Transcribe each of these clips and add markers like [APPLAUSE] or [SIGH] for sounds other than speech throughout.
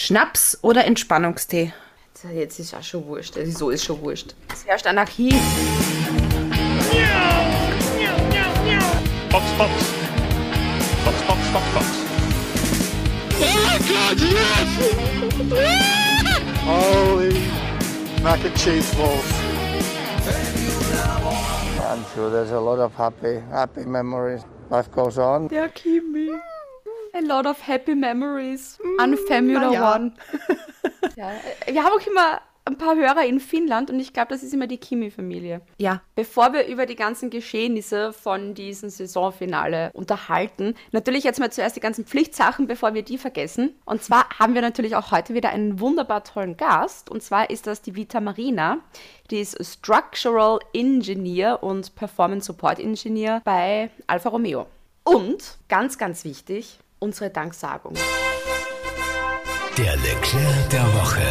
Schnaps oder Entspannungstee? Jetzt ist ja schon wurscht. Also so ist schon wurscht. Es herrscht Anarchie. Box, Box. Box, Box, Box, Box. Oh God, yes! Holy mac and cheese balls. I'm sure there's a lot of happy, happy memories. Life goes on. Der Kimi. A lot of happy memories an Formula ja. One. [LAUGHS] ja, wir haben auch immer ein paar Hörer in Finnland und ich glaube, das ist immer die Kimi-Familie. Ja. Bevor wir über die ganzen Geschehnisse von diesem Saisonfinale unterhalten, natürlich jetzt mal zuerst die ganzen Pflichtsachen, bevor wir die vergessen. Und zwar haben wir natürlich auch heute wieder einen wunderbar tollen Gast. Und zwar ist das die Vita Marina. Die ist Structural Engineer und Performance Support Engineer bei Alfa Romeo. Und ganz, ganz wichtig, unsere Danksagung. Der Leclerc der Woche.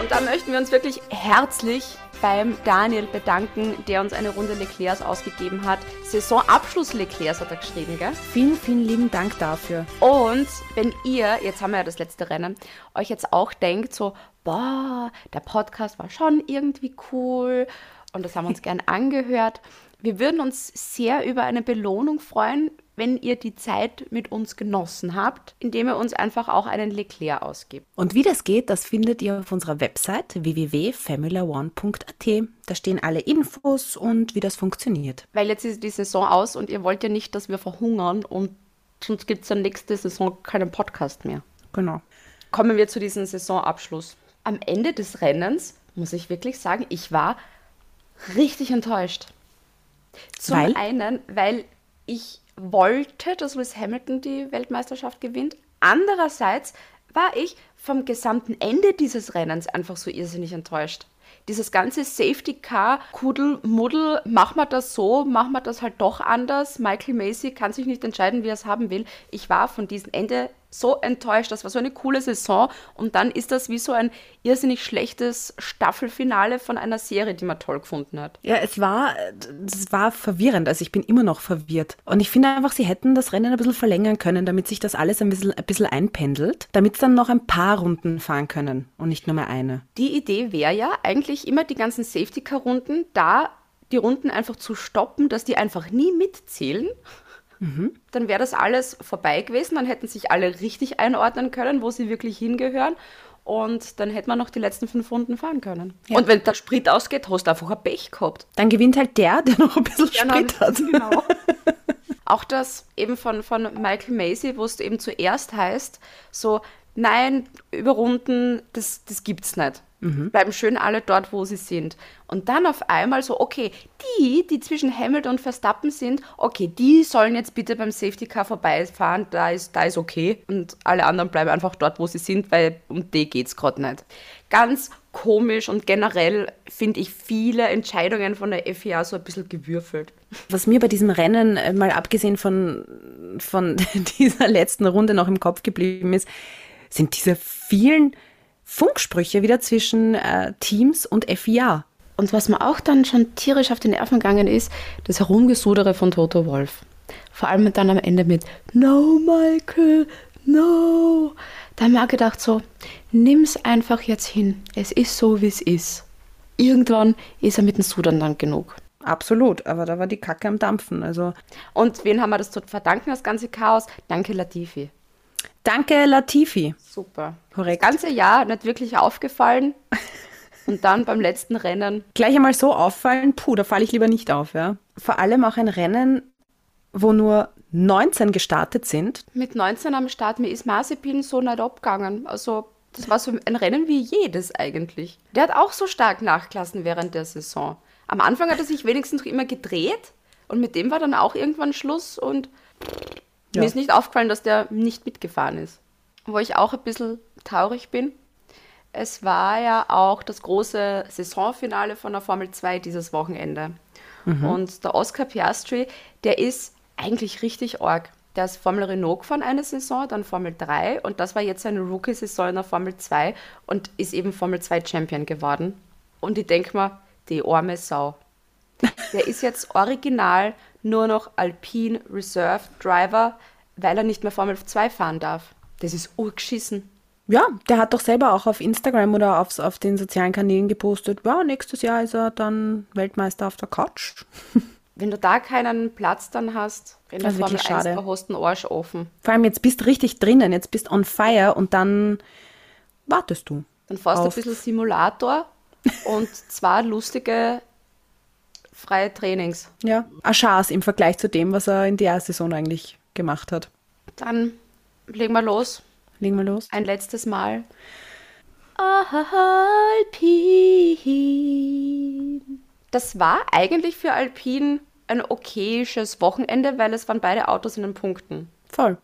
Und da möchten wir uns wirklich herzlich beim Daniel bedanken, der uns eine Runde Leclercs ausgegeben hat. Saisonabschluss Leclercs hat er geschrieben, gell? Vielen, vielen lieben Dank dafür. Und wenn ihr, jetzt haben wir ja das letzte Rennen, euch jetzt auch denkt, so, boah, der Podcast war schon irgendwie cool und das haben wir uns [LAUGHS] gern angehört. Wir würden uns sehr über eine Belohnung freuen, wenn ihr die Zeit mit uns genossen habt, indem ihr uns einfach auch einen Leclerc ausgibt. Und wie das geht, das findet ihr auf unserer Website www.formula1.at. Da stehen alle Infos und wie das funktioniert. Weil jetzt ist die Saison aus und ihr wollt ja nicht, dass wir verhungern und sonst gibt es dann nächste Saison keinen Podcast mehr. Genau. Kommen wir zu diesem Saisonabschluss. Am Ende des Rennens muss ich wirklich sagen, ich war richtig enttäuscht. Zum Weil? einen, weil ich wollte, dass Lewis Hamilton die Weltmeisterschaft gewinnt. Andererseits war ich vom gesamten Ende dieses Rennens einfach so irrsinnig enttäuscht. Dieses ganze Safety Car, Kudel, Muddel, machen wir das so, machen wir das halt doch anders. Michael Macy kann sich nicht entscheiden, wie er es haben will. Ich war von diesem Ende so enttäuscht. Das war so eine coole Saison und dann ist das wie so ein irrsinnig schlechtes Staffelfinale von einer Serie, die man toll gefunden hat. Ja, es war, es war verwirrend. Also ich bin immer noch verwirrt. Und ich finde einfach, sie hätten das Rennen ein bisschen verlängern können, damit sich das alles ein bisschen, ein bisschen einpendelt, damit sie dann noch ein paar Runden fahren können und nicht nur mehr eine. Die Idee wäre ja eigentlich immer die ganzen Safety-Car-Runden, da die Runden einfach zu stoppen, dass die einfach nie mitzählen. Dann wäre das alles vorbei gewesen, dann hätten sich alle richtig einordnen können, wo sie wirklich hingehören. Und dann hätte man noch die letzten fünf Runden fahren können. Und wenn der Sprit ausgeht, hast du einfach ein Pech gehabt. Dann gewinnt halt der, der noch ein bisschen Ja, Sprit hat. Genau. [LAUGHS] Auch das eben von, von Michael Macy, wo es eben zuerst heißt, so, nein, überrunden, das, das gibt's nicht. Bleiben schön alle dort, wo sie sind. Und dann auf einmal so, okay, die, die zwischen Hamilton und Verstappen sind, okay, die sollen jetzt bitte beim Safety Car vorbeifahren, da ist, da ist okay. Und alle anderen bleiben einfach dort, wo sie sind, weil um die geht's gerade nicht. Ganz komisch und generell finde ich viele Entscheidungen von der FIA so ein bisschen gewürfelt. Was mir bei diesem Rennen, äh, mal abgesehen von, von [LAUGHS] dieser letzten Runde noch im Kopf geblieben ist, sind diese vielen Funksprüche wieder zwischen äh, Teams und FIA. Und was mir auch dann schon tierisch auf die Nerven gegangen ist, das Herumgesudere von Toto Wolf. Vor allem dann am Ende mit No, Michael, no. Da haben wir auch gedacht so, nimm's einfach jetzt hin. Es ist so, wie es ist. Irgendwann ist er mit dem Sudern dann genug. Absolut, aber da war die Kacke am Dampfen. Also Und wen haben wir das zu verdanken, das ganze Chaos? Danke, Latifi. Danke Latifi. Super. Korrekt. Das ganze Jahr nicht wirklich aufgefallen. [LAUGHS] Und dann beim letzten Rennen Gleich einmal so auffallen, puh, da falle ich lieber nicht auf, ja. Vor allem auch ein Rennen, wo nur 19 gestartet sind. mit 19 am Start, mir ist Mazepin so nicht abgegangen. Also, das war so ein Rennen wie jedes eigentlich. Der hat auch so stark nachgelassen während der Saison. Am Anfang hat er sich wenigstens noch immer gedreht und mit dem war dann auch irgendwann Schluss und Ja. mir ist nicht aufgefallen, dass der nicht mitgefahren ist. Wo ich auch ein bisschen traurig bin. Es war ja auch das große Saisonfinale von der Formel 2 dieses Wochenende. Und der Oscar Piastri, der ist eigentlich richtig arg. Der ist Formel Renault gefahren eine Saison, dann Formel 3 und das war jetzt seine Rookie-Saison in der Formel 2 und ist eben Formel 2 Champion geworden. Und ich denke mir, die arme Sau. Der ist jetzt original nur noch Alpine Reserve Driver, weil er nicht mehr Formel 2 fahren darf. Das ist urgeschissen. Ja, der hat doch selber auch auf Instagram oder aufs, auf den sozialen Kanälen gepostet, ja, nächstes Jahr ist er dann Weltmeister auf der Couch. [LAUGHS] Wenn du da keinen Platz dann hast, in der Das ist Formel wirklich 1, schade. da hast du einen Arsch offen. Vor allem jetzt bist du richtig drinnen, jetzt bist on fire und dann wartest du. Dann fährst du ein bisschen Simulator und zwei lustige freie Trainings. Ja, ein Chance im Vergleich zu dem, was er in der Saison eigentlich gemacht hat. Dann legen wir los. Legen wir los. Ein letztes Mal. Alpin. Das war eigentlich für Alpin ein okayisches Wochenende, weil es waren beide Autos in den Punkten. Voll.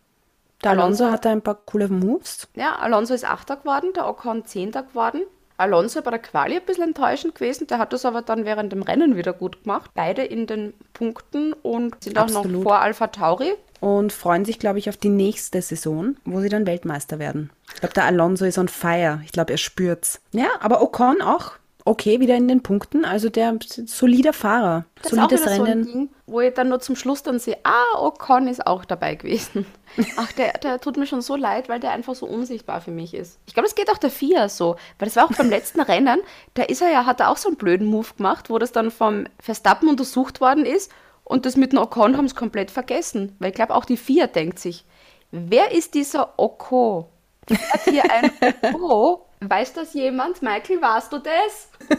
Der Alonso Alonso hatte ein paar coole Moves. Ja, Alonso ist Achter geworden, der Ocon Zehnter geworden. Alonso bei der Quali ein bisschen enttäuschend gewesen, der hat das aber dann während dem Rennen wieder gut gemacht. Beide in den Punkten und sind auch noch Absolut. vor Alpha Tauri. Und freuen sich, glaube ich, auf die nächste Saison, wo sie dann Weltmeister werden. Ich glaube, der Alonso ist on fire. Ich glaube, er spürt's. Ja, aber Ocon auch. Okay, wieder in den Punkten. Also der solider Fahrer. Das ist auch Solides wieder so ein Rennen. Ding, wo ich dann nur zum Schluss dann sehe, ah, Ocon ist auch dabei gewesen. [LAUGHS] Ach, der, der tut mir schon so leid, weil der einfach so unsichtbar für mich ist. Ich glaube, das geht auch der Fia so, weil das war auch beim letzten [LAUGHS] Rennen, da ist er ja, hat er auch so einen blöden Move gemacht, wo das dann vom Verstappen untersucht worden ist und das mit dem Ocon haben sie komplett vergessen. Weil ich glaube, auch die Fia denkt sich, wer ist dieser Oko? Der hat hier ein [LAUGHS] Oko. Weiß das jemand? Michael, warst du das? [LAUGHS]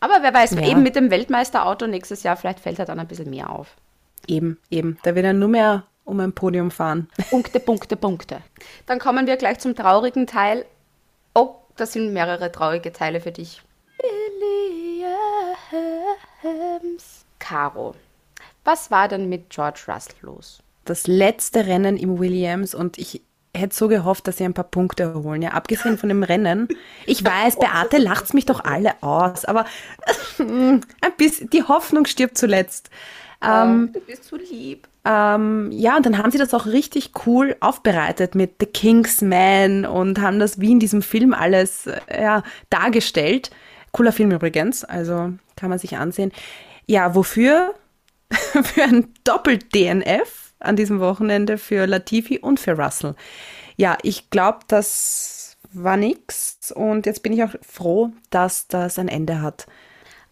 Aber wer weiß, Ja. eben mit dem Weltmeisterauto nächstes Jahr, vielleicht fällt er dann ein bisschen mehr auf. Eben, eben. Da wird er nur mehr um ein Podium fahren. [LAUGHS] Punkte, Punkte, Punkte. Dann kommen wir gleich zum traurigen Teil. Oh, das sind mehrere traurige Teile für dich. Williams. Caro, was war denn mit George Russell los? Das letzte Rennen im Williams und ich hätte so gehofft, dass sie ein paar Punkte holen. Ja, abgesehen von dem Rennen. Ich weiß, Beate lacht's mich doch alle aus, aber [LAUGHS] ein bisschen, die Hoffnung stirbt zuletzt. Ähm, du bist so lieb. Ähm, ja, und dann haben sie das auch richtig cool aufbereitet mit The Kingsman und haben das wie in diesem Film alles äh, ja, dargestellt. Cooler Film übrigens, also kann man sich ansehen. Ja, wofür? [LAUGHS] für ein Doppel-DNF an diesem Wochenende für Latifi und für Russell. Ja, ich glaube, das war nix und jetzt bin ich auch froh, dass das ein Ende hat.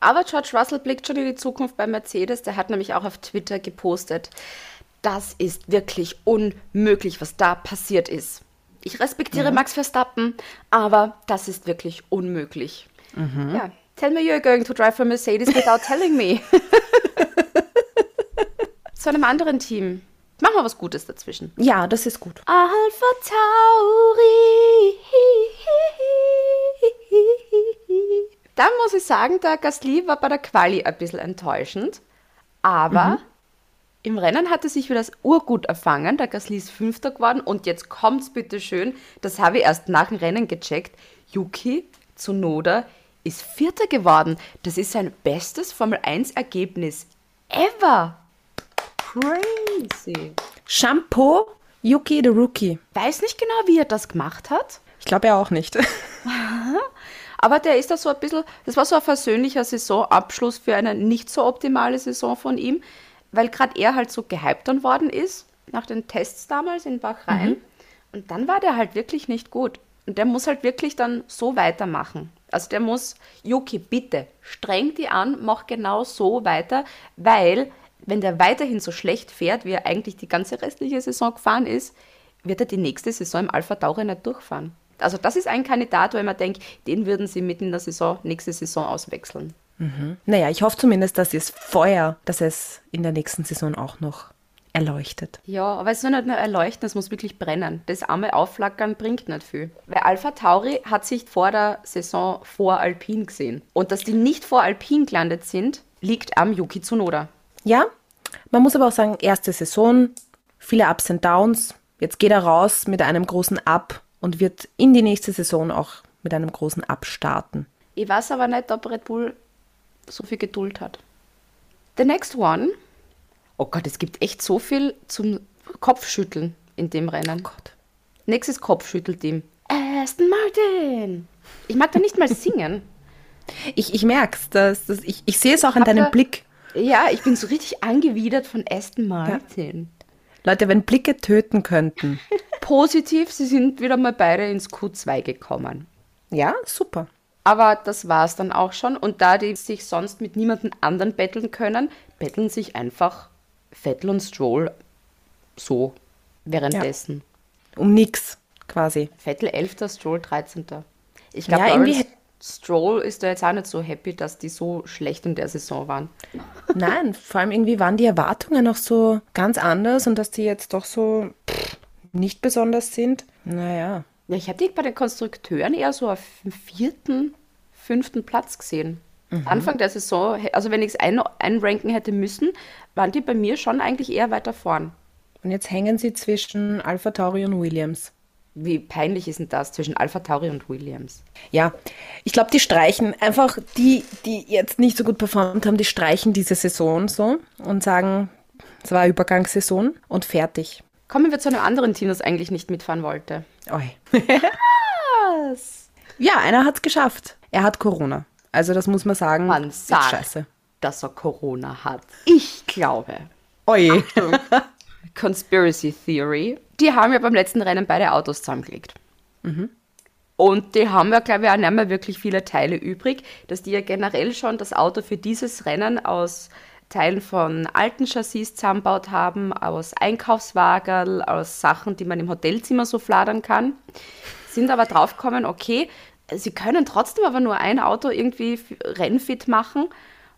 Aber George Russell blickt schon in die Zukunft bei Mercedes. Der hat nämlich auch auf Twitter gepostet, das ist wirklich unmöglich, was da passiert ist. Ich respektiere Max Verstappen, aber das ist wirklich unmöglich. Ja. Tell me you're going to drive for Mercedes without telling me. [LAUGHS] Zu einem anderen Team. Machen wir was Gutes dazwischen. Ja, das ist gut. Alpha Tauri. Da muss ich sagen, der Gasly war bei der Quali ein bisschen enttäuschend. Aber im Rennen hat er sich wieder das urgut erfangen. Der Gasly ist Fünfter geworden. Und jetzt kommt's bitte schön. Das habe ich erst nach dem Rennen gecheckt. Yuki Tsunoda ist Vierter geworden. Das ist sein bestes Formel-1-Ergebnis ever. Crazy. Shampoo, Yuki the Rookie. Weiß nicht genau, wie er das gemacht hat. Ich glaube ja auch nicht. [LAUGHS] Aber der ist da so ein bisschen, das war so ein versöhnlicher Saisonabschluss für eine nicht so optimale Saison von ihm, weil gerade er halt so gehypt dann worden ist, nach den Tests damals in Bahrain. Und dann war der halt wirklich nicht gut. Und der muss halt wirklich dann so weitermachen. Also der muss, Yuki, bitte, streng die an, mach genau so weiter, weil wenn der weiterhin so schlecht fährt, wie er eigentlich die ganze restliche Saison gefahren ist, wird er die nächste Saison im Alpha Tauri nicht durchfahren. Also das ist ein Kandidat, wo ich mir denke, den würden sie mitten in der Saison, nächste Saison auswechseln. Naja, ich hoffe zumindest, dass es Feuer, dass es in der nächsten Saison auch noch erleuchtet. Ja, aber es soll nicht nur erleuchten, es muss wirklich brennen. Das einmal aufflackern bringt nicht viel. Weil Alpha Tauri hat sich vor der Saison vor Alpine gesehen. Und dass die nicht vor Alpine gelandet sind, liegt am Yuki Tsunoda. Ja, man muss aber auch sagen, erste Saison, viele Ups und Downs. Jetzt geht er raus mit einem großen Up und wird in die nächste Saison auch mit einem großen Up starten. Ich weiß aber nicht, ob Red Bull so viel Geduld hat. The next one. Oh Gott, es gibt echt so viel zum Kopfschütteln in dem Rennen. Gott. Nächstes Kopfschüttelteam. Aston Martin. Ich mag da nicht mal [LAUGHS] singen. Ich, ich merke es, ich, ich sehe es auch an deinem Blick. Ja, ich bin so richtig angewidert von Aston Martin. Leute, wenn Blicke töten könnten, [LAUGHS] positiv, sie sind wieder mal beide ins Q2 gekommen. Ja, super. Aber das war es dann auch schon. Und da die sich sonst mit niemandem anderen betteln können, betteln sich einfach Vettel und Stroll so währenddessen. Um nix, quasi. Vettel 11., Stroll 13. Ich glaube, Ja, irgendwie Stroll ist da jetzt auch nicht so happy, dass die so schlecht in der Saison waren. Nein, vor allem irgendwie waren die Erwartungen noch so ganz anders und dass die jetzt doch so pff, nicht besonders sind. Naja. Ja, ich habe die bei den Konstrukteuren eher so auf dem vierten, fünften Platz gesehen. Anfang der Saison, also wenn ich es ein, einranken hätte müssen, waren die bei mir schon eigentlich eher weiter vorn. Und jetzt hängen sie zwischen Alpha Tauri und Williams. Wie peinlich ist denn das zwischen Alpha Tauri und Williams? Ja, ich glaube, die streichen einfach die, die jetzt nicht so gut performt haben, die streichen diese Saison so und sagen, es war Übergangssaison und fertig. Kommen wir zu einem anderen Team, das eigentlich nicht mitfahren wollte. Oi. ja, einer hat es geschafft. Er hat Corona. Also das muss man sagen. Man ist sagt, scheiße. dass er Corona hat. Ich glaube. Oi. Conspiracy Theory. Die haben ja beim letzten Rennen beide Autos zusammengelegt. Und die haben ja, glaube ich, auch nicht mehr wirklich viele Teile übrig, dass die ja generell schon das Auto für dieses Rennen aus Teilen von alten Chassis zusammengebaut haben, aus Einkaufswagen, aus Sachen, die man im Hotelzimmer so fladern kann. Sind aber draufgekommen, okay, sie können trotzdem aber nur ein Auto irgendwie rennfit machen.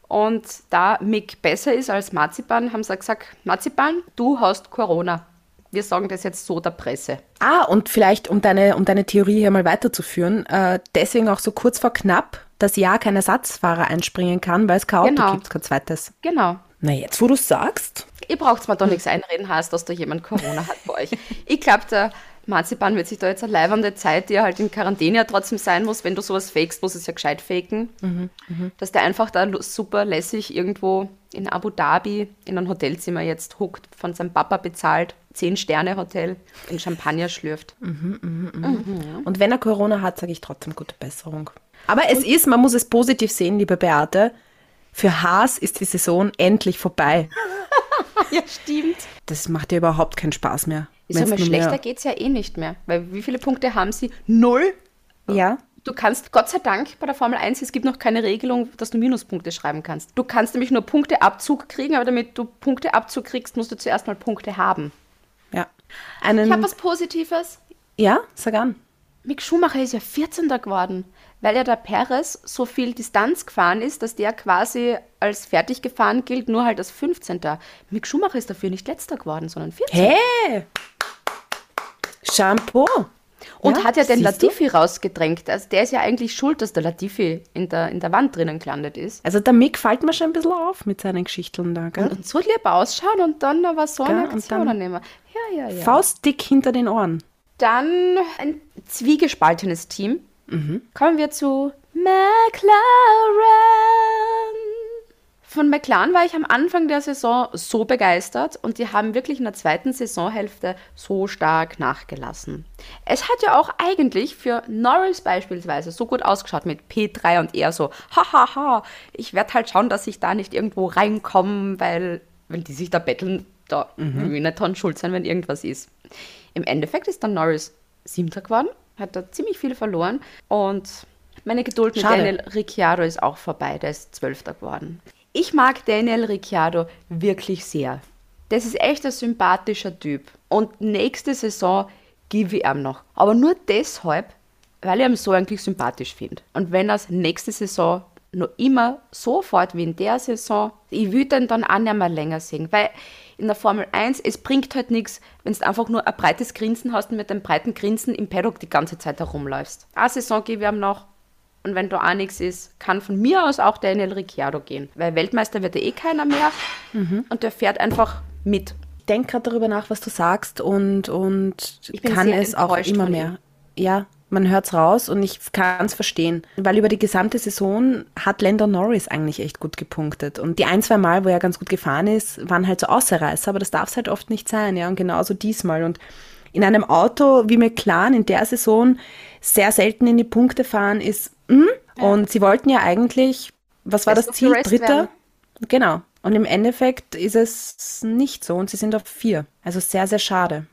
Und da Mick besser ist als Marzipan, haben sie gesagt, Marzipan, du hast Corona. Wir sagen das jetzt so der Presse. Ah, und vielleicht, um deine, um deine Theorie hier mal weiterzuführen, äh, deswegen auch so kurz vor knapp, dass ja kein Ersatzfahrer einspringen kann, weil es kein Auto Genau. gibt, kein zweites. Genau. Na, jetzt, wo du sagst. Ihr braucht mir doch nichts einreden, heißt, dass da jemand Corona hat bei euch. Ich glaube, der Marzipan wird sich da jetzt eine leibende Zeit, die er halt in Quarantäne ja trotzdem sein muss. Wenn du sowas fakest, muss es ja gescheit faken. Dass der einfach da super lässig irgendwo in Abu Dhabi in ein Hotelzimmer jetzt huckt, von seinem Papa bezahlt, Zehn-Sterne-Hotel, in Champagner schlürft. Und wenn er Corona hat, sage ich trotzdem gute Besserung. Aber es ist, man muss es positiv sehen, liebe Beate. Für Haas ist die Saison endlich vorbei. [LAUGHS] Ja, stimmt. Das macht ja überhaupt keinen Spaß mehr. Mal, nur schlechter mehr- geht es ja eh nicht mehr. Weil wie viele Punkte haben sie? Null. Ja, Du kannst, Gott sei Dank, bei der Formel 1, es gibt noch keine Regelung, dass du Minuspunkte schreiben kannst. Du kannst nämlich nur Punkteabzug kriegen, aber damit du Punkteabzug kriegst, musst du zuerst mal Punkte haben. Einen, Ich habe was Positives. ja, sag an. Mick Schumacher ist ja 14. geworden, weil ja der Perez so viel Distanz gefahren ist, dass der quasi als fertig gefahren gilt, nur halt als 15. Mick Schumacher ist dafür nicht letzter geworden, sondern 14. Hey! Shampoo. Und Ja, hat ja den siehst du? Latifi rausgedrängt. Also der ist ja eigentlich schuld, dass der Latifi in der, in der Wand drinnen gelandet ist. Also der Mick fällt mir schon ein bisschen auf mit seinen Geschichten da, gell? Und so lieb ausschauen und dann aber so eine Aktion nehmen. Ja, ja, ja. Faustdick hinter den Ohren. Dann ein zwiegespaltenes Team. Kommen wir zu McLaren. Von McLaren war ich am Anfang der Saison so begeistert und die haben wirklich in der zweiten Saisonhälfte so stark nachgelassen. Es hat ja auch eigentlich für Norris beispielsweise so gut ausgeschaut mit P3 und er so, hahaha, ich werde halt schauen, dass ich da nicht irgendwo reinkomme, weil wenn die sich da betteln, da will ich nicht dran schuld sein, wenn irgendwas ist. Im Endeffekt ist dann Norris siebter geworden, hat da ziemlich viel verloren und meine Geduld mit Schade. Daniel Ricciardo ist auch vorbei, der ist zwölfter geworden. Ich mag Daniel Ricciardo wirklich sehr. Das ist echt ein sympathischer Typ. Und nächste Saison gebe ich ihm noch. Aber nur deshalb, weil ich ihn so eigentlich sympathisch finde. Und wenn er nächste Saison noch immer so fährt wie in der Saison, ich würde ihn dann auch nicht mehr länger sehen. Weil in der Formel 1, es bringt halt nichts, wenn du einfach nur ein breites Grinsen hast und mit einem breiten Grinsen im Paddock die ganze Zeit herumläufst. Eine Saison gebe ich ihm noch. Und wenn da auch nichts ist, kann von mir aus auch Daniel Ricciardo gehen. Weil Weltmeister wird ja eh keiner mehr. Und der fährt einfach mit. Ich denke gerade darüber nach, was du sagst und, und kann es auch immer mehr. Ja, man hört es raus und ich kann es verstehen. Weil über die gesamte Saison hat Lando Norris eigentlich echt gut gepunktet. Und die ein, zwei Mal, wo er ganz gut gefahren ist, waren halt so Außerreißer, aber das darf es halt oft nicht sein, ja. Und genauso diesmal. Und in einem Auto wie McLaren in der Saison sehr selten in die Punkte fahren ist, mm, und sie wollten ja eigentlich, was war Best das Ziel? Dritter? werden. Genau. Und im Endeffekt ist es nicht so und sie sind auf vier. Also sehr, sehr schade.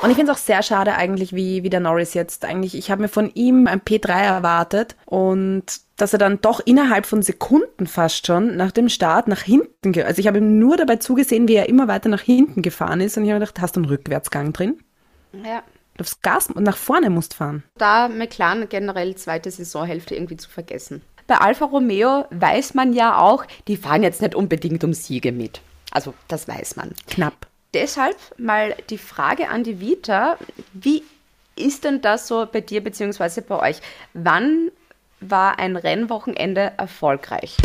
Und ich finde es auch sehr schade eigentlich, wie, wie der Norris jetzt eigentlich, ich habe mir von ihm ein P3 erwartet und dass er dann doch innerhalb von Sekunden fast schon nach dem Start nach hinten, also ich habe ihm nur dabei zugesehen, wie er immer weiter nach hinten gefahren ist und ich habe gedacht, hast du einen Rückwärtsgang drin? Ja. Du aufs Gas und nach vorne musst fahren. Da McLaren generell zweite Saisonhälfte irgendwie zu vergessen. Bei Alfa Romeo weiß man ja auch, die fahren jetzt nicht unbedingt um Siege mit. Also das weiß man. Knapp. Deshalb mal die Frage an die Vita, wie ist denn das so bei dir bzw. bei euch? Wann war ein Rennwochenende erfolgreich?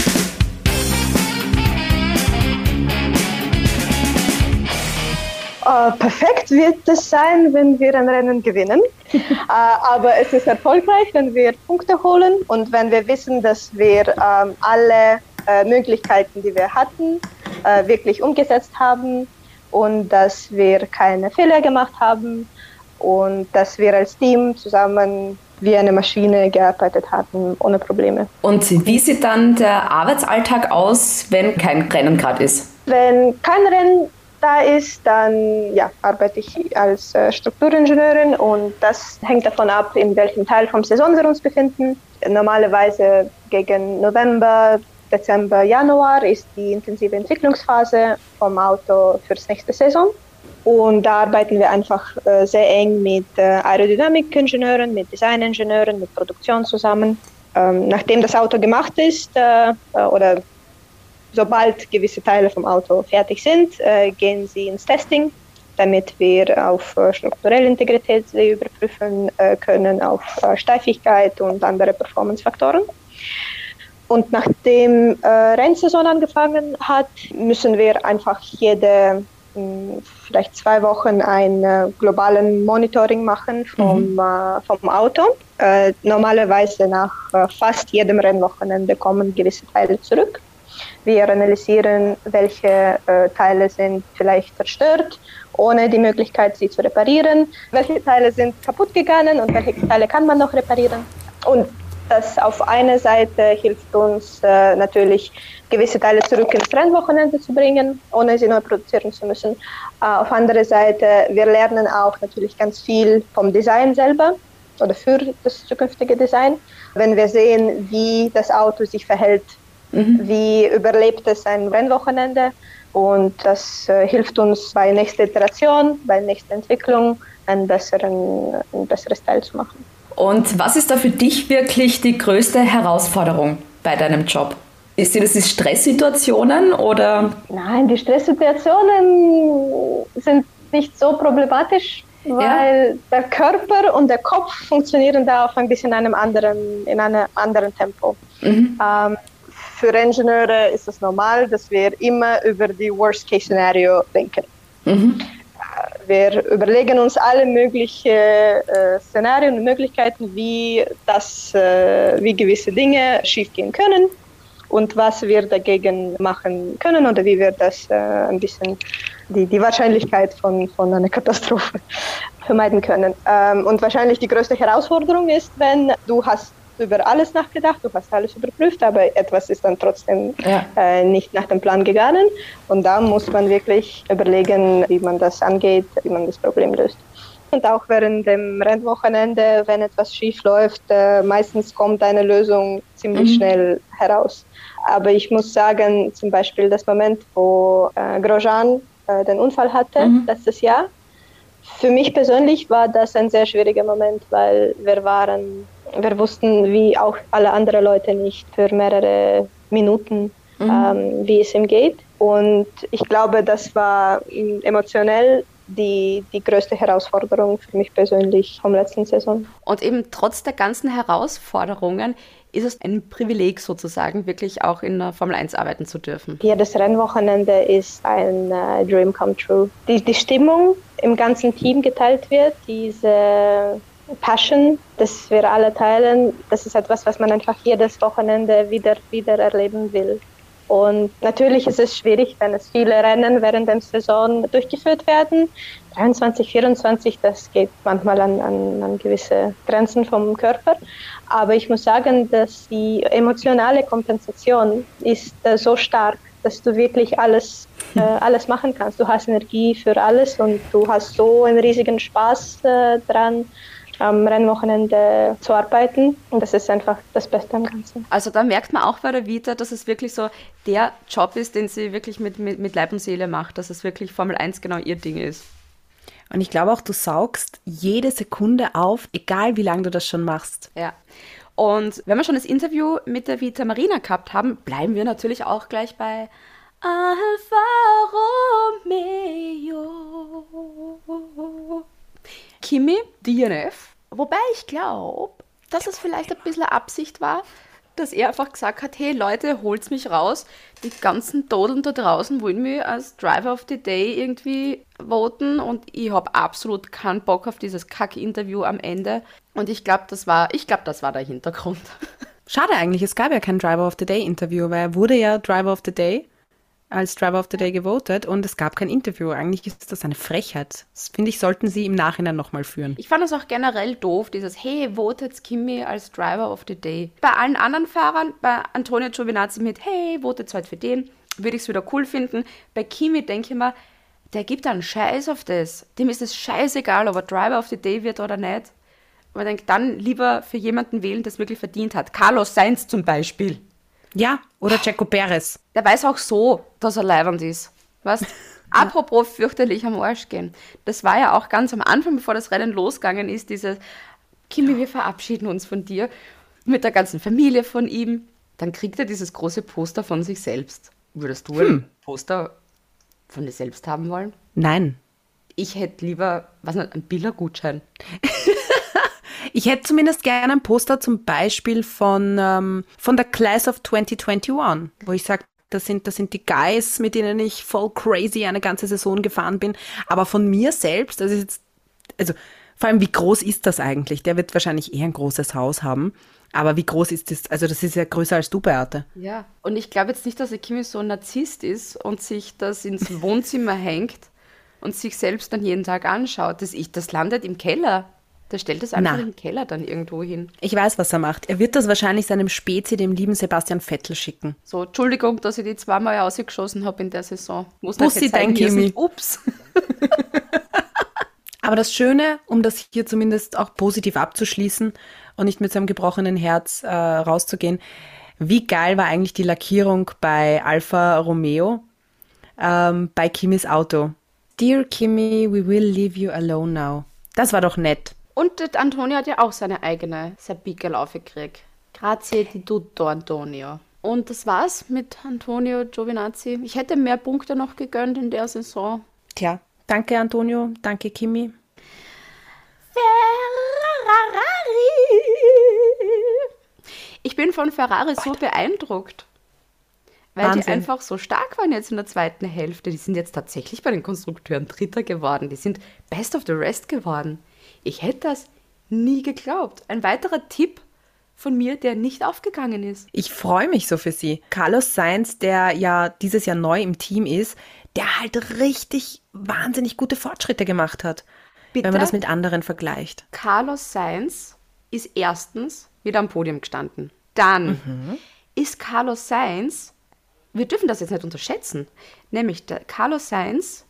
Äh, perfekt wird es sein, wenn wir ein Rennen gewinnen. [LAUGHS] äh, aber es ist erfolgreich, wenn wir Punkte holen und wenn wir wissen, dass wir ähm, alle äh, Möglichkeiten, die wir hatten, äh, wirklich umgesetzt haben und dass wir keine Fehler gemacht haben und dass wir als Team zusammen wie eine Maschine gearbeitet hatten, ohne Probleme. Und wie sieht dann der Arbeitsalltag aus, wenn kein Rennen gerade ist? Wenn kein Rennen da ist, dann ja, arbeite ich als äh, Strukturingenieurin und das hängt davon ab, in welchem Teil vom Saison wir uns befinden. Normalerweise gegen November, Dezember, Januar ist die intensive Entwicklungsphase vom Auto für das nächste Saison. Und da arbeiten wir einfach äh, sehr eng mit äh, Aerodynamikingenieuren, mit Designingenieuren, mit Produktion zusammen. Ähm, nachdem das Auto gemacht ist äh oder sobald gewisse Teile vom Auto fertig sind, äh, gehen sie ins Testing, damit wir auf äh, strukturelle Integrität überprüfen können, auf Steifigkeit und andere Performance-Faktoren. Und nachdem äh, Rennsaison angefangen hat, müssen wir einfach jede mh, vielleicht zwei Wochen ein äh, globalen Monitoring machen vom, mhm. äh, vom Auto. Äh, normalerweise nach äh, fast jedem Rennwochenende kommen gewisse Teile zurück. Wir analysieren, welche äh, Teile sind vielleicht zerstört, ohne die Möglichkeit, sie zu reparieren. Welche Teile sind kaputt gegangen und welche Teile kann man noch reparieren. Und das auf einer Seite hilft uns äh, natürlich, gewisse Teile zurück ins Rennwochenende zu bringen, ohne sie neu produzieren zu müssen. Äh, auf andere Seite, wir lernen auch natürlich ganz viel vom Design selber oder für das zukünftige Design. Wenn wir sehen, wie das Auto sich verhält, mhm. wie überlebt es ein Rennwochenende und das äh, hilft uns bei nächster Iteration, bei nächster Entwicklung einen besseren, ein besseres Teil zu machen. Und was ist da für dich wirklich die größte Herausforderung bei deinem Job? Ist das die Stresssituationen oder? Nein, die Stresssituationen sind nicht so problematisch, weil ja. der Körper und der Kopf funktionieren da auf ein bisschen einem anderen, in einem anderen Tempo. Mhm. Ähm, für Ingenieure ist es normal, dass wir immer über die Worst-Case-Szenario denken. Mhm wir überlegen uns alle möglichen äh, Szenarien und Möglichkeiten, wie, das, äh, wie gewisse Dinge schiefgehen können und was wir dagegen machen können oder wie wir das äh, ein bisschen die, die Wahrscheinlichkeit von, von einer Katastrophe [LAUGHS] vermeiden können. Ähm, und wahrscheinlich die größte Herausforderung ist, wenn du hast über alles nachgedacht, du hast alles überprüft, aber etwas ist dann trotzdem ja. äh, nicht nach dem Plan gegangen. Und da muss man wirklich überlegen, wie man das angeht, wie man das Problem löst. Und auch während dem Rennwochenende, wenn etwas schief läuft, äh, meistens kommt eine Lösung ziemlich mhm. schnell heraus. Aber ich muss sagen, zum Beispiel das Moment, wo äh, Grosjean äh, den Unfall hatte mhm. letztes Jahr, für mich persönlich war das ein sehr schwieriger Moment, weil wir waren wir wussten, wie auch alle anderen Leute nicht, für mehrere Minuten, mhm. ähm, wie es ihm geht. Und ich glaube, das war emotionell die, die größte Herausforderung für mich persönlich vom letzten Saison. Und eben trotz der ganzen Herausforderungen ist es ein Privileg sozusagen, wirklich auch in der Formel 1 arbeiten zu dürfen. Jedes Rennwochenende ist ein uh, Dream come true. Die, die Stimmung im ganzen Team geteilt wird, diese Passion, das wir alle teilen, das ist etwas, was man einfach jedes Wochenende wieder, wieder erleben will. Und natürlich ist es schwierig, wenn es viele Rennen während der Saison durchgeführt werden. 23, 24, das geht manchmal an, an, an gewisse Grenzen vom Körper. Aber ich muss sagen, dass die emotionale Kompensation ist äh, so stark, dass du wirklich alles, äh, [LAUGHS] alles machen kannst. Du hast Energie für alles und du hast so einen riesigen Spaß äh, dran, am Rennwochenende zu arbeiten. Und das ist einfach das Beste am Ganzen. Also da merkt man auch bei der Vita, dass es wirklich so der Job ist, den sie wirklich mit, mit, mit Leib und Seele macht, dass es wirklich Formel 1 genau ihr Ding ist. Und ich glaube auch, du saugst jede Sekunde auf, egal wie lange du das schon machst. Ja. Und wenn wir schon das Interview mit der Vita Marina gehabt haben, bleiben wir natürlich auch gleich bei Alfa Romeo. Kimi, DNF. Wobei ich glaube, dass es vielleicht ein bisschen Absicht war, dass er einfach gesagt hat, hey Leute, holt's mich raus. Die ganzen Dodeln da draußen wollen mich als Driver of the Day irgendwie voten und ich habe absolut keinen Bock auf dieses Kack-Interview am Ende. Und ich glaube, das war, ich glaube, das war der Hintergrund. [LAUGHS] Schade eigentlich, es gab ja kein Driver of the Day Interview, weil er wurde ja Driver of the Day als Driver of the Day gewotet und es gab kein Interview. Eigentlich ist das eine Frechheit. Das finde ich, sollten sie im Nachhinein nochmal führen. Ich fand das auch generell doof, dieses Hey, votet Kimi als Driver of the Day. Bei allen anderen Fahrern, bei Antonio Giovinazzi mit Hey, votet heute für den, würde ich es wieder cool finden. Bei Kimi denke ich mir, der gibt einen Scheiß auf das. Dem ist es scheißegal, ob er Driver of the Day wird oder nicht. Aber ich denke, dann lieber für jemanden wählen, der es wirklich verdient hat. Carlos Sainz zum Beispiel. Ja, oder Checo Perez. Der weiß auch so, dass er leibend ist. Weißt? [LAUGHS] Apropos fürchterlich am Arsch gehen. Das war ja auch ganz am Anfang, bevor das Rennen losgegangen ist, dieses Kimi, wir verabschieden uns von dir. Mit der ganzen Familie von ihm. Dann kriegt er dieses große Poster von sich selbst. Würdest du ein Poster von dir selbst haben wollen? Nein. Ich hätte lieber, was nicht, einen Billergutschein. [LAUGHS] Ich hätte zumindest gerne ein Poster zum Beispiel von, ähm, von der Class of 2021, wo ich sage, das sind, das sind die Guys, mit denen ich voll crazy eine ganze Saison gefahren bin. Aber von mir selbst, das ist jetzt, also vor allem, wie groß ist das eigentlich? Der wird wahrscheinlich eher ein großes Haus haben. Aber wie groß ist das? Also, das ist ja größer als du, Beate. Ja. Und ich glaube jetzt nicht, dass der Kimi so ein Narzisst ist und sich das ins [LAUGHS] Wohnzimmer hängt und sich selbst dann jeden Tag anschaut. Das, ich, das landet im Keller. Der stellt das einfach Na. im Keller dann irgendwo hin. Ich weiß, was er macht. Er wird das wahrscheinlich seinem Spezi, dem lieben Sebastian Vettel, schicken. So, Entschuldigung, dass ich die zweimal ausgeschossen habe in der Saison. Muss Bussi, dein Kimi. Ups. [LAUGHS] Aber das Schöne, um das hier zumindest auch positiv abzuschließen und nicht mit so einem gebrochenen Herz äh, rauszugehen, wie geil war eigentlich die Lackierung bei Alfa Romeo ähm, bei Kimis Auto. Dear Kimi, we will leave you alone now. Das war doch nett. Und der Antonio hat ja auch seine eigene Sabike gekriegt. Grazie di tutto, Antonio. Und das war's mit Antonio Giovinazzi. Ich hätte mehr Punkte noch gegönnt in der Saison. Tja, danke Antonio, danke Kimi. Ferrari. Ich bin von Ferrari so beeindruckt. Weil die Wahnsinn. einfach so stark waren jetzt in der zweiten Hälfte. Die sind jetzt tatsächlich bei den Konstrukteuren Dritter geworden. Die sind Best of the Rest geworden. Ich hätte das nie geglaubt. Ein weiterer Tipp von mir, der nicht aufgegangen ist. Ich freue mich so für sie. Carlos Sainz, der ja dieses Jahr neu im Team ist, der halt richtig wahnsinnig gute Fortschritte gemacht hat, Bitte? wenn man das mit anderen vergleicht. Carlos Sainz ist erstens wieder am Podium gestanden. Dann Mhm. ist Carlos Sainz, wir dürfen das jetzt nicht unterschätzen, nämlich Carlos Sainz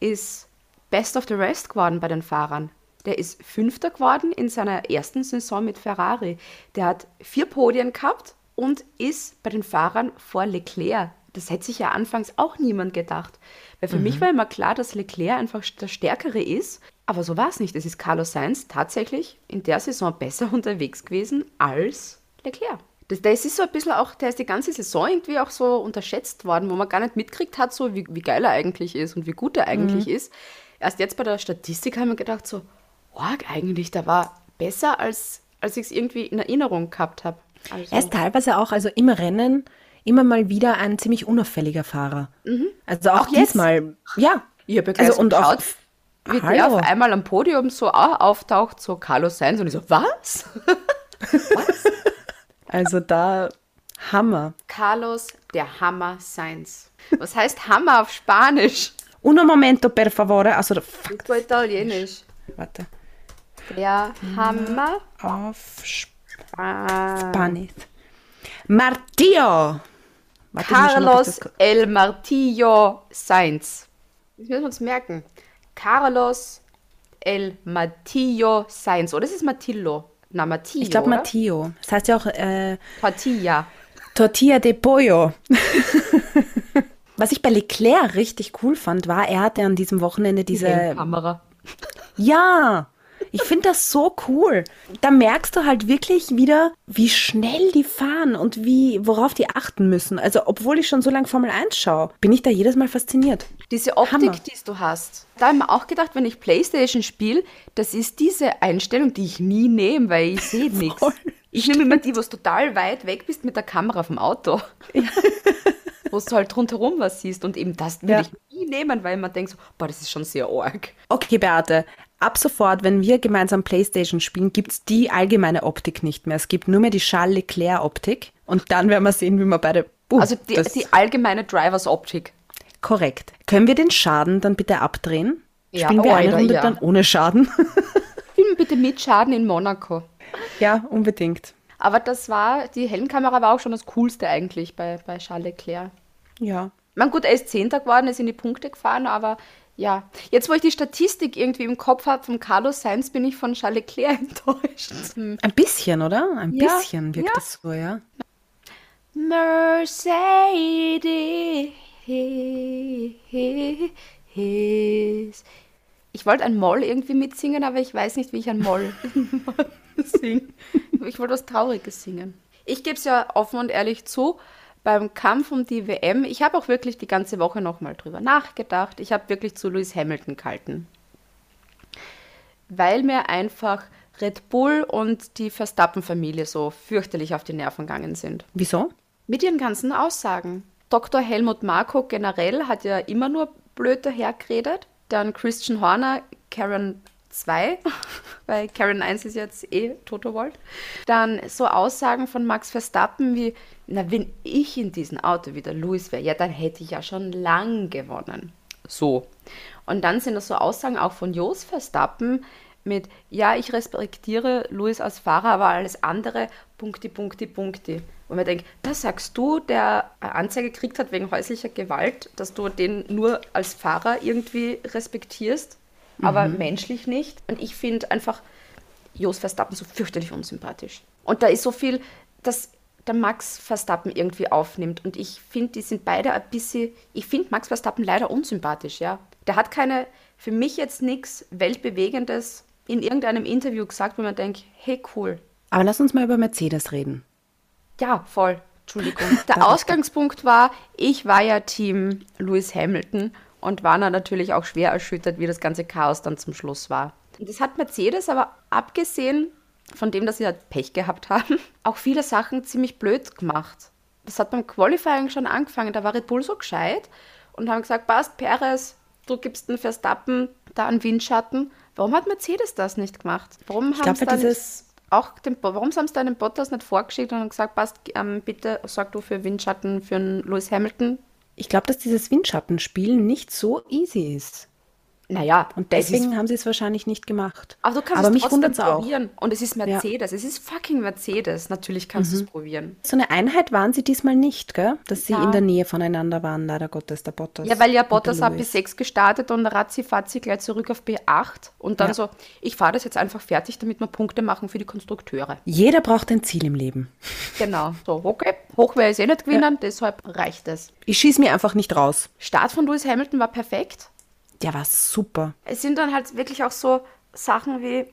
ist Best of the Rest geworden bei den Fahrern. Der ist Fünfter geworden in seiner ersten Saison mit Ferrari. Der hat vier Podien gehabt und ist bei den Fahrern vor Leclerc. Das hätte sich ja anfangs auch niemand gedacht. Weil für mich war immer klar, dass Leclerc einfach der Stärkere ist. Aber so war es nicht. Es ist Carlos Sainz tatsächlich in der Saison besser [LAUGHS] unterwegs gewesen als Leclerc. Das, das ist so ein bisschen auch, der ist die ganze Saison irgendwie auch so unterschätzt worden, wo man gar nicht mitkriegt hat, so wie, wie geil er eigentlich ist und wie gut er eigentlich ist. Erst jetzt bei der Statistik haben wir gedacht, so, arg eigentlich, der war besser, als, als ich es irgendwie in Erinnerung gehabt habe. Also, Er ist teilweise auch, also im Rennen, immer mal wieder ein ziemlich unauffälliger Fahrer. Also auch, Mhm. Auch diesmal, ja. ich habe ja Also so und auch, geschaut, wie der auf einmal am Podium so auch auftaucht, so Carlos Sainz und ich so, [LAUGHS] was? also da Hammer. Carlos, der Hammer Sainz. Was heißt Hammer auf Spanisch? Uno momento, per favore. Also, fuck, Auf Italienisch. warte. Der Hammer. Auf Sp. Spanisch. Martillo. Warte, Carlos El Martillo Sainz. Das müssen wir uns merken. Carlos El Martillo Sainz. Oder ist es Matillo? Na, Matillo. Ich glaube? Matteo. Das heißt ja auch äh, Tortilla. Tortilla de Pollo. [LAUGHS] Was ich bei Leclerc richtig cool fand, war, er hatte an diesem Wochenende diese. Kamera. Ja, ich finde das so cool. Da merkst du halt wirklich wieder, wie schnell die fahren und wie, worauf die achten müssen. Also, obwohl ich schon so lange Formel 1 schaue, bin ich da jedes Mal fasziniert. Diese Optik, die du hast. Da habe ich mir auch gedacht, wenn ich Playstation spiele, das ist diese Einstellung, die ich nie nehme, weil ich sehe [LAUGHS] nichts. Ich nehme immer die, wo du total weit weg bist mit der Kamera vom Auto. [LAUGHS] wo du halt rundherum was siehst. Und eben das würde Ja. ich nie nehmen, weil man denkt so, boah, das ist schon sehr arg. Okay, Beate, ab sofort, wenn wir gemeinsam Playstation spielen, gibt's die allgemeine Optik nicht mehr. Es gibt nur mehr die Charles Leclerc-Optik. Und dann werden wir sehen, wie wir beide. Uh, Also die, die allgemeine Drivers-Optik. Korrekt. Können wir den Schaden dann bitte abdrehen? Ja, Spielen wir oh, eine Runde ja. dann ohne Schaden? [LAUGHS] Film bitte mit Schaden in Monaco. ja, unbedingt. Aber das war, die Helmkamera war auch schon das Coolste eigentlich bei, bei Charles Leclerc. Ja. Man gut, er ist Zehnter geworden, ist in die Punkte gefahren, aber ja. Jetzt, wo ich die Statistik irgendwie im Kopf habe von Carlos Sainz, bin ich von Charles Leclerc [LAUGHS] enttäuscht. Ein bisschen, oder? Ein Ja, bisschen wirkt ja. das so, ja. Mercedes. Ich wollte ein Moll irgendwie mitsingen, aber ich weiß nicht, wie ich ein Moll [LAUGHS] singe. Ich wollte was Trauriges singen. Ich gebe es ja offen und ehrlich zu, beim Kampf um die WM, ich habe auch wirklich die ganze Woche nochmal drüber nachgedacht. Ich habe wirklich zu Lewis Hamilton gehalten. Weil mir einfach Red Bull und die Verstappen-Familie so fürchterlich auf die Nerven gegangen sind. Wieso? Mit ihren ganzen Aussagen. Dr. Helmut Marko generell hat ja immer nur blöd dahergeredet. Dann Christian Horner, Karen 2, weil Karen 1 ist jetzt eh Toto Wolf. Dann so Aussagen von Max Verstappen wie, na, wenn ich in diesem Auto wieder Lewis wäre, ja, dann hätte ich ja schon lang gewonnen. So. Und dann sind das so Aussagen auch von Jos Verstappen mit, ja, ich respektiere Lewis als Fahrer, aber alles andere, Punkti, Punkti, Punkti. Und man denkt, das sagst du, der eine Anzeige gekriegt hat wegen häuslicher Gewalt, dass du den nur als Fahrer irgendwie respektierst, aber menschlich nicht. Und ich finde einfach Jos Verstappen so fürchterlich unsympathisch. Und da ist so viel, dass der Max Verstappen irgendwie aufnimmt. Und ich finde, die sind beide ein bisschen, ich finde Max Verstappen leider unsympathisch, ja. Der hat keine, für mich jetzt nichts Weltbewegendes in irgendeinem Interview gesagt, wo man denkt, hey, cool. Aber lass uns mal über Mercedes reden. Ja, voll. Entschuldigung. [LAUGHS] Der Ausgangspunkt war, ich war ja Team Lewis Hamilton und war dann natürlich auch schwer erschüttert, wie das ganze Chaos dann zum Schluss war. Und das hat Mercedes aber abgesehen von dem, dass sie halt Pech gehabt haben, [LAUGHS] auch viele Sachen ziemlich blöd gemacht. Das hat beim Qualifying schon angefangen. Da war Red Bull so gescheit und haben gesagt, passt, Perez, du gibst den Verstappen da einen Windschatten. Warum hat Mercedes das nicht gemacht? Warum haben sie dann dieses- auch den, warum haben sie da den Bottas nicht vorgeschickt und gesagt, passt, ähm, bitte sorg du für Windschatten für einen Lewis Hamilton? Ich glaube, dass dieses Windschattenspiel nicht so easy ist. Naja, Und es ist deswegen haben sie es wahrscheinlich nicht gemacht. Aber du kannst Aber es mich trotzdem wundert's auch. probieren. Und es ist Mercedes. Es ist fucking Mercedes. Natürlich kannst Mhm. du es probieren. So eine Einheit waren sie diesmal nicht, gell? Dass sie Ja. in der Nähe voneinander waren, leider Gottes, der Bottas. Ja, weil ja Bottas hat Lewis. B6 gestartet und ratzi fatzi gleich zurück auf B8. Und dann Ja. so, ich fahre das jetzt einfach fertig, damit wir Punkte machen für die Konstrukteure. Jeder braucht ein Ziel im Leben. Genau. So, okay. Hoch werde ich eh nicht gewinnen, deshalb reicht es. Ich schieße mir einfach nicht raus. Start von Lewis Hamilton war perfekt. Der war super. Es sind dann halt wirklich auch so Sachen wie,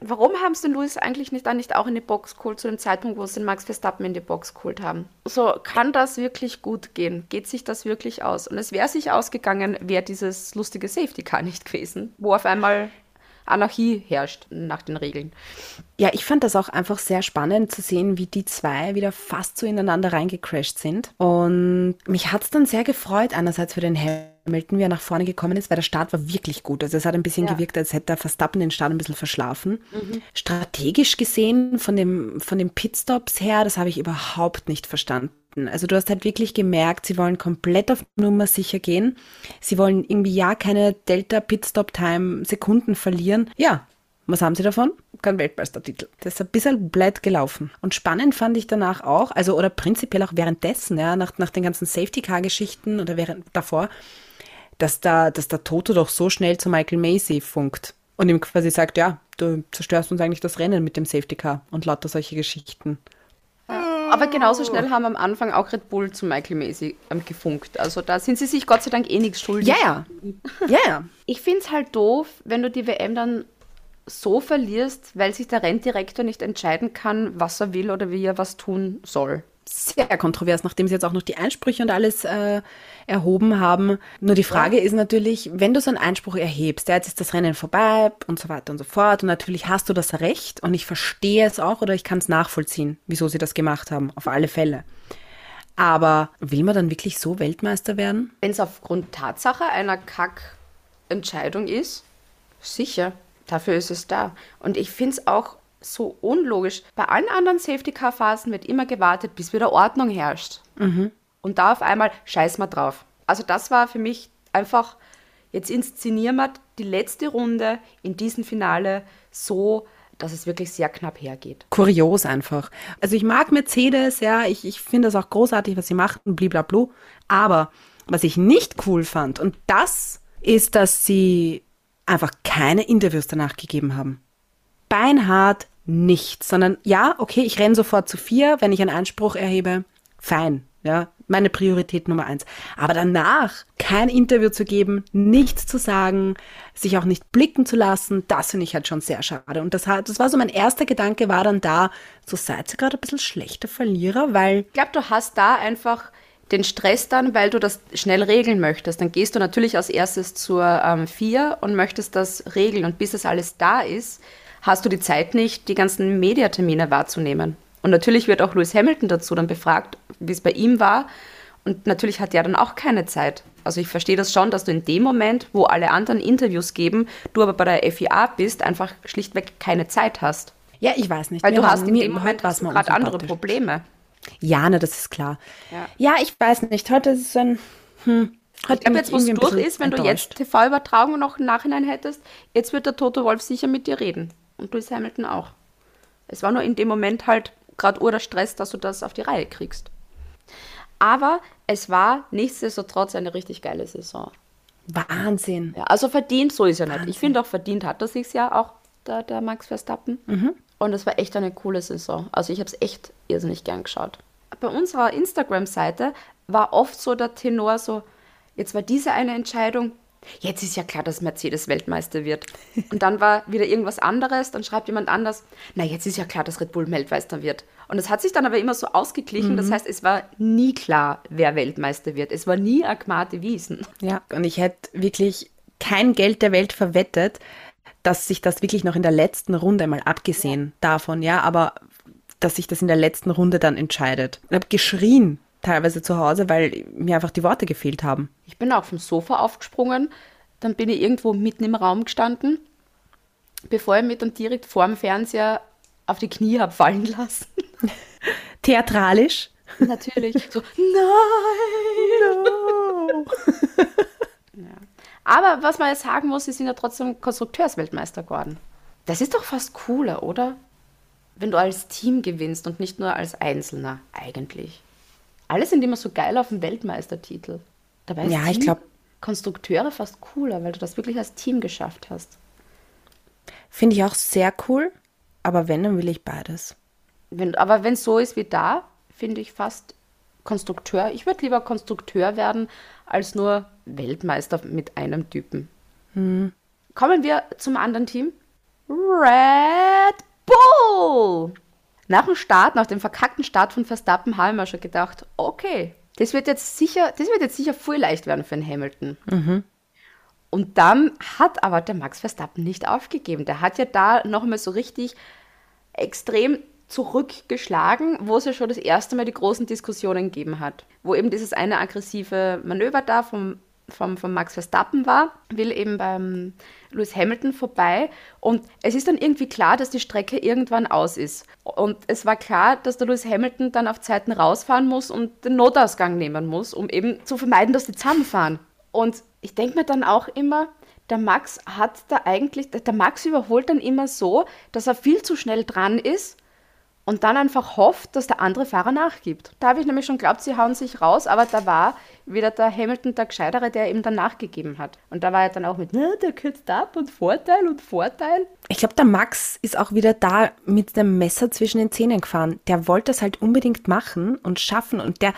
warum haben sie den Lewis eigentlich nicht dann nicht auch in die Box geholt zu dem Zeitpunkt, wo sie den Max Verstappen in die Box geholt haben? So, kann das wirklich gut gehen? Geht sich das wirklich aus? Und es wäre sich ausgegangen, wäre dieses lustige Safety Car nicht gewesen, wo auf einmal Anarchie herrscht nach den Regeln. Ja, ich fand das auch einfach sehr spannend zu sehen, wie die zwei wieder fast so ineinander reingecrashed sind. Und mich hat es dann sehr gefreut, einerseits für den Hamilton, wie er nach vorne gekommen ist, weil der Start war wirklich gut. Also es hat ein bisschen Ja. Mhm. gewirkt, als hätte der Verstappen den Start ein bisschen verschlafen. Strategisch gesehen, von dem, von den Pitstops her, das habe ich überhaupt nicht verstanden. Also du hast halt wirklich gemerkt, sie wollen komplett auf Nummer sicher gehen. Sie wollen irgendwie ja keine Delta Pitstop Time Sekunden verlieren. Ja, Was haben sie davon? Kein Weltmeistertitel. Das ist ein bisschen blöd gelaufen. Und spannend fand ich danach auch, also oder prinzipiell auch währenddessen, ja, nach, nach den ganzen Safety-Car-Geschichten oder während davor, dass da, dass der Toto doch so schnell zu Michael Macy funkt und ihm quasi sagt, ja, du zerstörst uns eigentlich das Rennen mit dem Safety Car und lauter solche Geschichten. Aber genauso schnell haben am Anfang auch Red Bull zu Michael Macy ähm, gefunkt. Also da sind sie sich Gott sei Dank eh nichts schuldig. Ja, ja. Ja, ja. Ich finde es halt doof, wenn du die WM dann so verlierst, weil sich der Renndirektor nicht entscheiden kann, was er will oder wie er was tun soll. Sehr kontrovers, nachdem sie jetzt auch noch die Einsprüche und alles äh, erhoben haben. Nur die Frage ist natürlich, wenn du so einen Einspruch erhebst, ja, jetzt ist das Rennen vorbei und so weiter und so fort und natürlich hast du das Recht und ich verstehe es auch oder ich kann es nachvollziehen, wieso sie das gemacht haben, auf alle Fälle. Aber will man dann wirklich so Weltmeister werden? Wenn es aufgrund Tatsache einer Kackentscheidung ist, sicher, dafür ist es da. Und ich finde es auch so unlogisch. Bei allen anderen Safety-Car-Phasen wird immer gewartet, bis wieder Ordnung herrscht. Und da auf einmal scheiß mal drauf. Also das war für mich einfach, jetzt inszenieren wir die letzte Runde in diesem Finale so, dass es wirklich sehr knapp hergeht. kurios einfach. Also ich mag Mercedes, ja, ich, ich finde das auch großartig, was sie machen, blablabla. Aber was ich nicht cool fand, und das ist, dass sie einfach keine Interviews danach gegeben haben. Beinhart nichts, sondern ja, okay, ich renne sofort zu vier, wenn ich einen Einspruch erhebe, fein, ja, meine Priorität Nummer eins. Aber danach kein Interview zu geben, nichts zu sagen, sich auch nicht blicken zu lassen, das finde ich halt schon sehr schade. Und das, hat, das war so mein erster Gedanke, war dann da, so seid ihr gerade ein bisschen schlechter Verlierer, weil Ich glaube, du hast da einfach den Stress dann, weil du das schnell regeln möchtest. Dann gehst du natürlich als erstes zur ähm, 4 und möchtest das regeln. Und bis das alles da ist, hast du die Zeit nicht, die ganzen Mediatermine wahrzunehmen. Und natürlich wird auch Lewis Hamilton dazu dann befragt, wie es bei ihm war. Und natürlich hat er dann auch keine Zeit. Also ich verstehe das schon, dass du in dem Moment, wo alle anderen Interviews geben, du aber bei der FIA bist, einfach schlichtweg keine Zeit hast. ja, ich weiß nicht. Weil Mir du hast in dem Moment gerade andere. Probleme. Ja, ne, das ist klar. Ja. Ja, ich weiß nicht. Heute ist es ein. Hm, heute Ich glaube, jetzt, wo es durch ist, wenn du enttäuscht. jetzt TV-Übertragung noch im Nachhinein hättest, jetzt wird der Toto Wolf sicher mit dir reden. Und Lewis Hamilton auch. Es war nur in dem Moment halt gerade ur der Stress, dass du das auf die Reihe kriegst. Aber es war nichtsdestotrotz eine richtig geile Saison. Wahnsinn. Ja, also verdient, so ist ja nicht. Ich finde auch verdient hat er sich ja auch, der, der Max Verstappen. Und es war echt eine coole Saison. Also ich habe es echt irrsinnig gern geschaut. Bei unserer Instagram-Seite war oft so der Tenor so, jetzt war diese eine Entscheidung, jetzt ist ja klar, dass Mercedes Weltmeister wird. Und dann war wieder irgendwas anderes, dann schreibt jemand anders, na jetzt ist ja klar, dass Red Bull Weltmeister wird. Und es hat sich dann aber immer so ausgeglichen, das heißt, es war nie klar, wer Weltmeister wird. Es war nie Akmate Wiesen. Ja, und ich hätte wirklich kein Geld der Welt verwettet, dass sich das wirklich noch in der letzten Runde mal abgesehen davon, ja, aber dass sich das in der letzten Runde dann entscheidet. Ich habe geschrien teilweise zu Hause, weil mir einfach die Worte gefehlt haben. Ich bin auch vom Sofa aufgesprungen, dann bin ich irgendwo mitten im Raum gestanden, bevor ich mich dann direkt vor dem Fernseher auf die Knie habe fallen lassen. [LAUGHS] Theatralisch. Natürlich. So, [LAUGHS] nein! [LAUGHS] ja. Aber was man jetzt sagen muss, sie sind ja trotzdem Konstrukteursweltmeister geworden. Das ist doch fast cooler, oder? Wenn du als Team gewinnst und nicht nur als Einzelner, eigentlich. Alle sind immer so geil auf dem Weltmeistertitel. Dabei ist Ja, ich Team- glaub- Konstrukteure fast cooler, weil du das wirklich als Team geschafft hast. Finde ich auch sehr cool, aber wenn, dann will ich beides. Wenn, aber wenn es so ist wie da, finde ich fast Konstrukteur. Ich würde lieber Konstrukteur werden, als nur Weltmeister mit einem Typen. Kommen wir zum anderen Team. Red Bull! Nach dem Start, nach dem verkackten Start von Verstappen, haben wir schon gedacht, okay, das wird jetzt sicher, das wird jetzt sicher voll leicht werden für den Hamilton. Und dann hat aber der Max Verstappen nicht aufgegeben. Der hat ja da nochmal so richtig extrem zurückgeschlagen, wo es ja schon das erste Mal die großen Diskussionen gegeben hat. Wo eben dieses eine aggressive Manöver da vom, vom, vom Max Verstappen war, will eben beim Lewis Hamilton vorbei. Und es ist dann irgendwie klar, dass die Strecke irgendwann aus ist. Und es war klar, dass der Lewis Hamilton dann auf Zeiten rausfahren muss und den Notausgang nehmen muss, um eben zu vermeiden, dass die zusammenfahren. Und ich denke mir dann auch immer, der Max hat da eigentlich, der Max überholt dann immer so, dass er viel zu schnell dran ist und dann einfach hofft, dass der andere Fahrer nachgibt. Da habe ich nämlich schon geglaubt, sie hauen sich raus, aber da war wieder der Hamilton der Gescheitere, der ihm dann nachgegeben hat. Und da war er dann auch mit, der kürzt ab und Vorteil und Vorteil. Ich glaube, der Max ist auch wieder da mit dem Messer zwischen den Zähnen gefahren. Der wollte das halt unbedingt machen und schaffen und der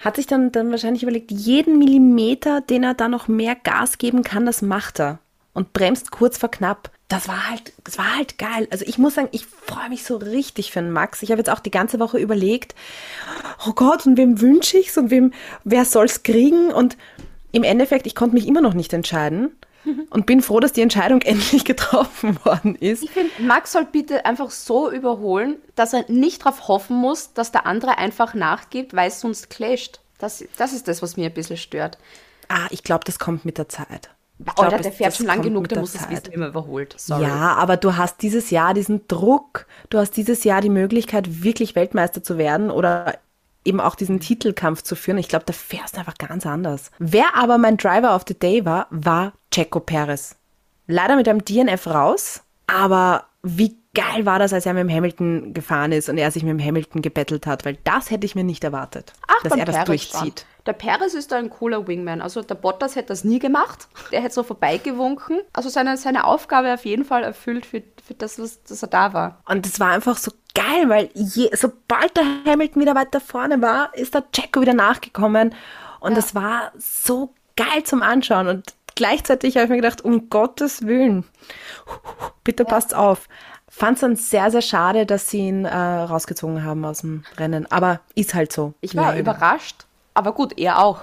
hat sich dann, dann wahrscheinlich überlegt, jeden Millimeter, den er da noch mehr Gas geben kann, das macht er. Und bremst kurz vor knapp. Das war halt, das war halt geil. Also ich muss sagen, ich freue mich so richtig für den Max. Ich habe jetzt auch die ganze Woche überlegt, oh Gott, und wem wünsche ich's und wem, wer soll's kriegen? Und im Endeffekt, ich konnte mich immer noch nicht entscheiden und bin froh, dass die Entscheidung [LAUGHS] endlich getroffen worden ist. Ich finde, Max soll bitte einfach so überholen, dass er nicht darauf hoffen muss, dass der andere einfach nachgibt, weil es sonst clasht. Das, das ist das, was mir ein bisschen stört. Ah, ich glaube, das kommt mit der Zeit. Ich Oder glaub, der es- fährt schon lang genug, der der muss es Zeit. wissen, man überholt. Sorry. Ja, aber du hast dieses Jahr diesen Druck, du hast dieses Jahr die Möglichkeit, wirklich Weltmeister zu werden oder eben auch diesen Titelkampf zu führen. Ich glaube, da fährst du einfach ganz anders. Wer aber mein Driver of the Day war, war Checo Perez. Leider mit einem DNF raus, aber wie geil war das, als er mit dem Hamilton gefahren ist und er sich mit dem Hamilton gebettelt hat, weil das hätte ich mir nicht erwartet, Ach, dass er das Perez durchzieht. Schon. Der Perez ist da ein cooler Wingman. Also der Bottas hätte das nie gemacht. Der hätte so vorbeigewunken. Also seine, seine Aufgabe auf jeden Fall erfüllt für, für das, was dass er da war. Und es war einfach so geil, weil je, sobald der Hamilton wieder weiter vorne war, ist der Checo wieder nachgekommen. Und es war so geil zum Anschauen. Und gleichzeitig habe ich mir gedacht, um Gottes Willen, bitte passt auf. Fand es dann sehr, sehr schade, dass sie ihn äh, rausgezogen haben aus dem Rennen. Aber ist halt so. Ich war Leider. überrascht. Aber gut, er auch.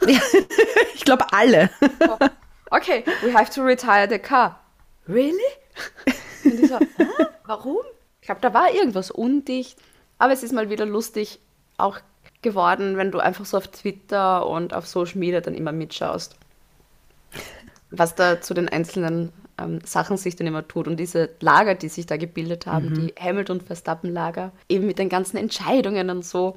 [LAUGHS] Ich glaube, alle. Okay, we have to retire the car. Really? Und ich so, warum? Ich glaube, da war irgendwas undicht. Aber es ist mal wieder lustig auch geworden, wenn du einfach so auf Twitter und auf Social Media dann immer mitschaust. Was da zu den einzelnen ähm, Sachen sich dann immer tut und diese Lager, die sich da gebildet haben, die Hamilton- und Verstappen-Lager, eben mit den ganzen Entscheidungen und so,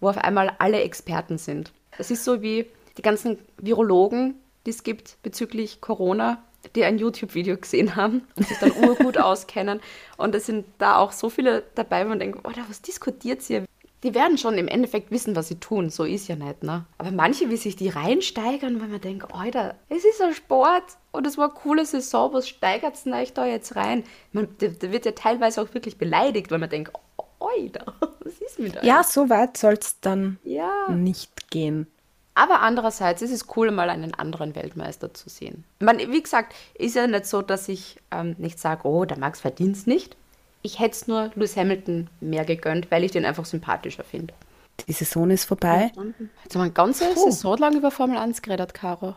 wo auf einmal alle Experten sind. Das ist so wie die ganzen Virologen, die es gibt bezüglich Corona, die ein YouTube-Video gesehen haben und sich dann urgut [LAUGHS] auskennen. Und es sind da auch so viele dabei, wo man denkt, oh, was diskutiert ihr? Die werden schon im Endeffekt wissen, was sie tun. So ist ja nicht, ne? Aber manche, wie sich die reinsteigern, weil man denkt, Alter, es ist ein Sport und es war eine coole Saison, was steigert es euch da jetzt rein? Man, da wird ja teilweise auch wirklich beleidigt, weil man denkt, Alter, [LAUGHS] was ist mit euch? Ja, so weit soll es dann Ja. nicht gehen. Aber andererseits ist es cool, mal einen anderen Weltmeister zu sehen. Man, wie gesagt, ist ja nicht so, dass ich ähm, nicht sage, oh, der Max verdient es nicht. Ich hätte es nur Lewis Hamilton mehr gegönnt, weil ich den einfach sympathischer finde. Die Saison ist vorbei. Jetzt haben wir eine ganze Saison lang über Formel 1 geredet, Caro.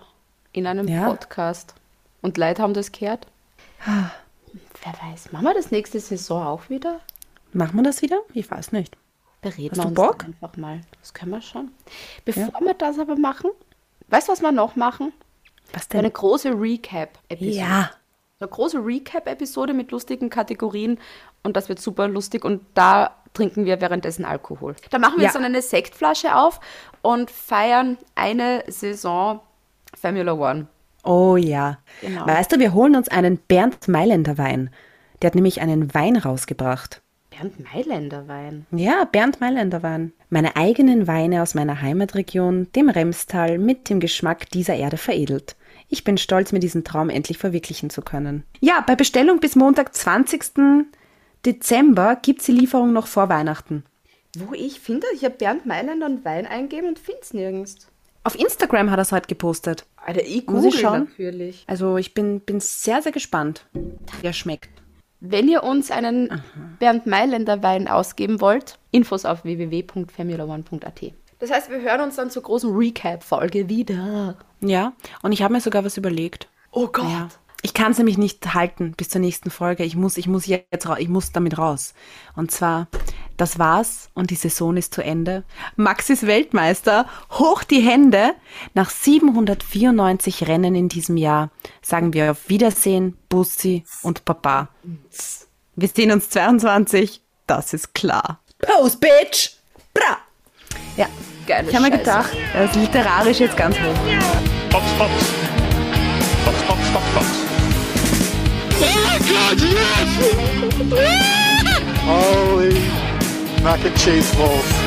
In einem Ja. Podcast. Und Leute haben das gehört. Wer weiß, machen wir das nächste Saison auch wieder? Machen wir das wieder? Ich weiß nicht. Bereden Hast wir du uns Bock? einfach mal. Das können wir schon. Bevor wir das aber machen, weißt du, was wir noch machen? Was Eine denn? große Recap-Episode. Ja. Eine große Recap-Episode mit lustigen Kategorien und das wird super lustig und da trinken wir währenddessen Alkohol. Da machen wir Ja. jetzt dann eine Sektflasche auf und feiern eine Saison Formula One. Oh ja. Genau. Weißt du, wir holen uns einen Bernd Mailänder Wein. Der hat nämlich einen Wein rausgebracht. Bernd Mailänder Wein. Ja, Bernd Mailänder Wein. Meine eigenen Weine aus meiner Heimatregion, dem Remstal, mit dem Geschmack dieser Erde veredelt. Ich bin stolz, mir diesen Traum endlich verwirklichen zu können. Ja, bei Bestellung bis Montag, 20. Dezember gibt's die Lieferung noch vor Weihnachten. Wo ich finde, ich habe Bernd Mailänder und Wein eingeben und finde es nirgends. Auf Instagram hat er es heute gepostet. Alter, ich Muss ich google schauen? natürlich. Also ich bin, bin sehr, sehr gespannt, wie er schmeckt. Wenn ihr uns einen Bernd Mailänder Wein ausgeben wollt, Infos auf www.formula1.at. Das heißt, wir hören uns dann zur großen Recap-Folge wieder. Ja, und ich habe mir sogar was überlegt. Oh Gott. Ja. Ich kann es nämlich nicht halten bis zur nächsten Folge. Ich muss, ich muss jetzt raus, ich muss damit raus. Und zwar, das war's und die Saison ist zu Ende. Max ist Weltmeister. Hoch die Hände. Nach 794 Rennen in diesem Jahr sagen wir auf Wiedersehen, Bussi und Papa. Wir sehen uns 22. Das ist klar. Pose, Bitch! Bra! Ja, Geile ich habe mir gedacht, das ist literarisch jetzt ganz hoch. Box, Box. God, yes! Holy mac and cheese balls.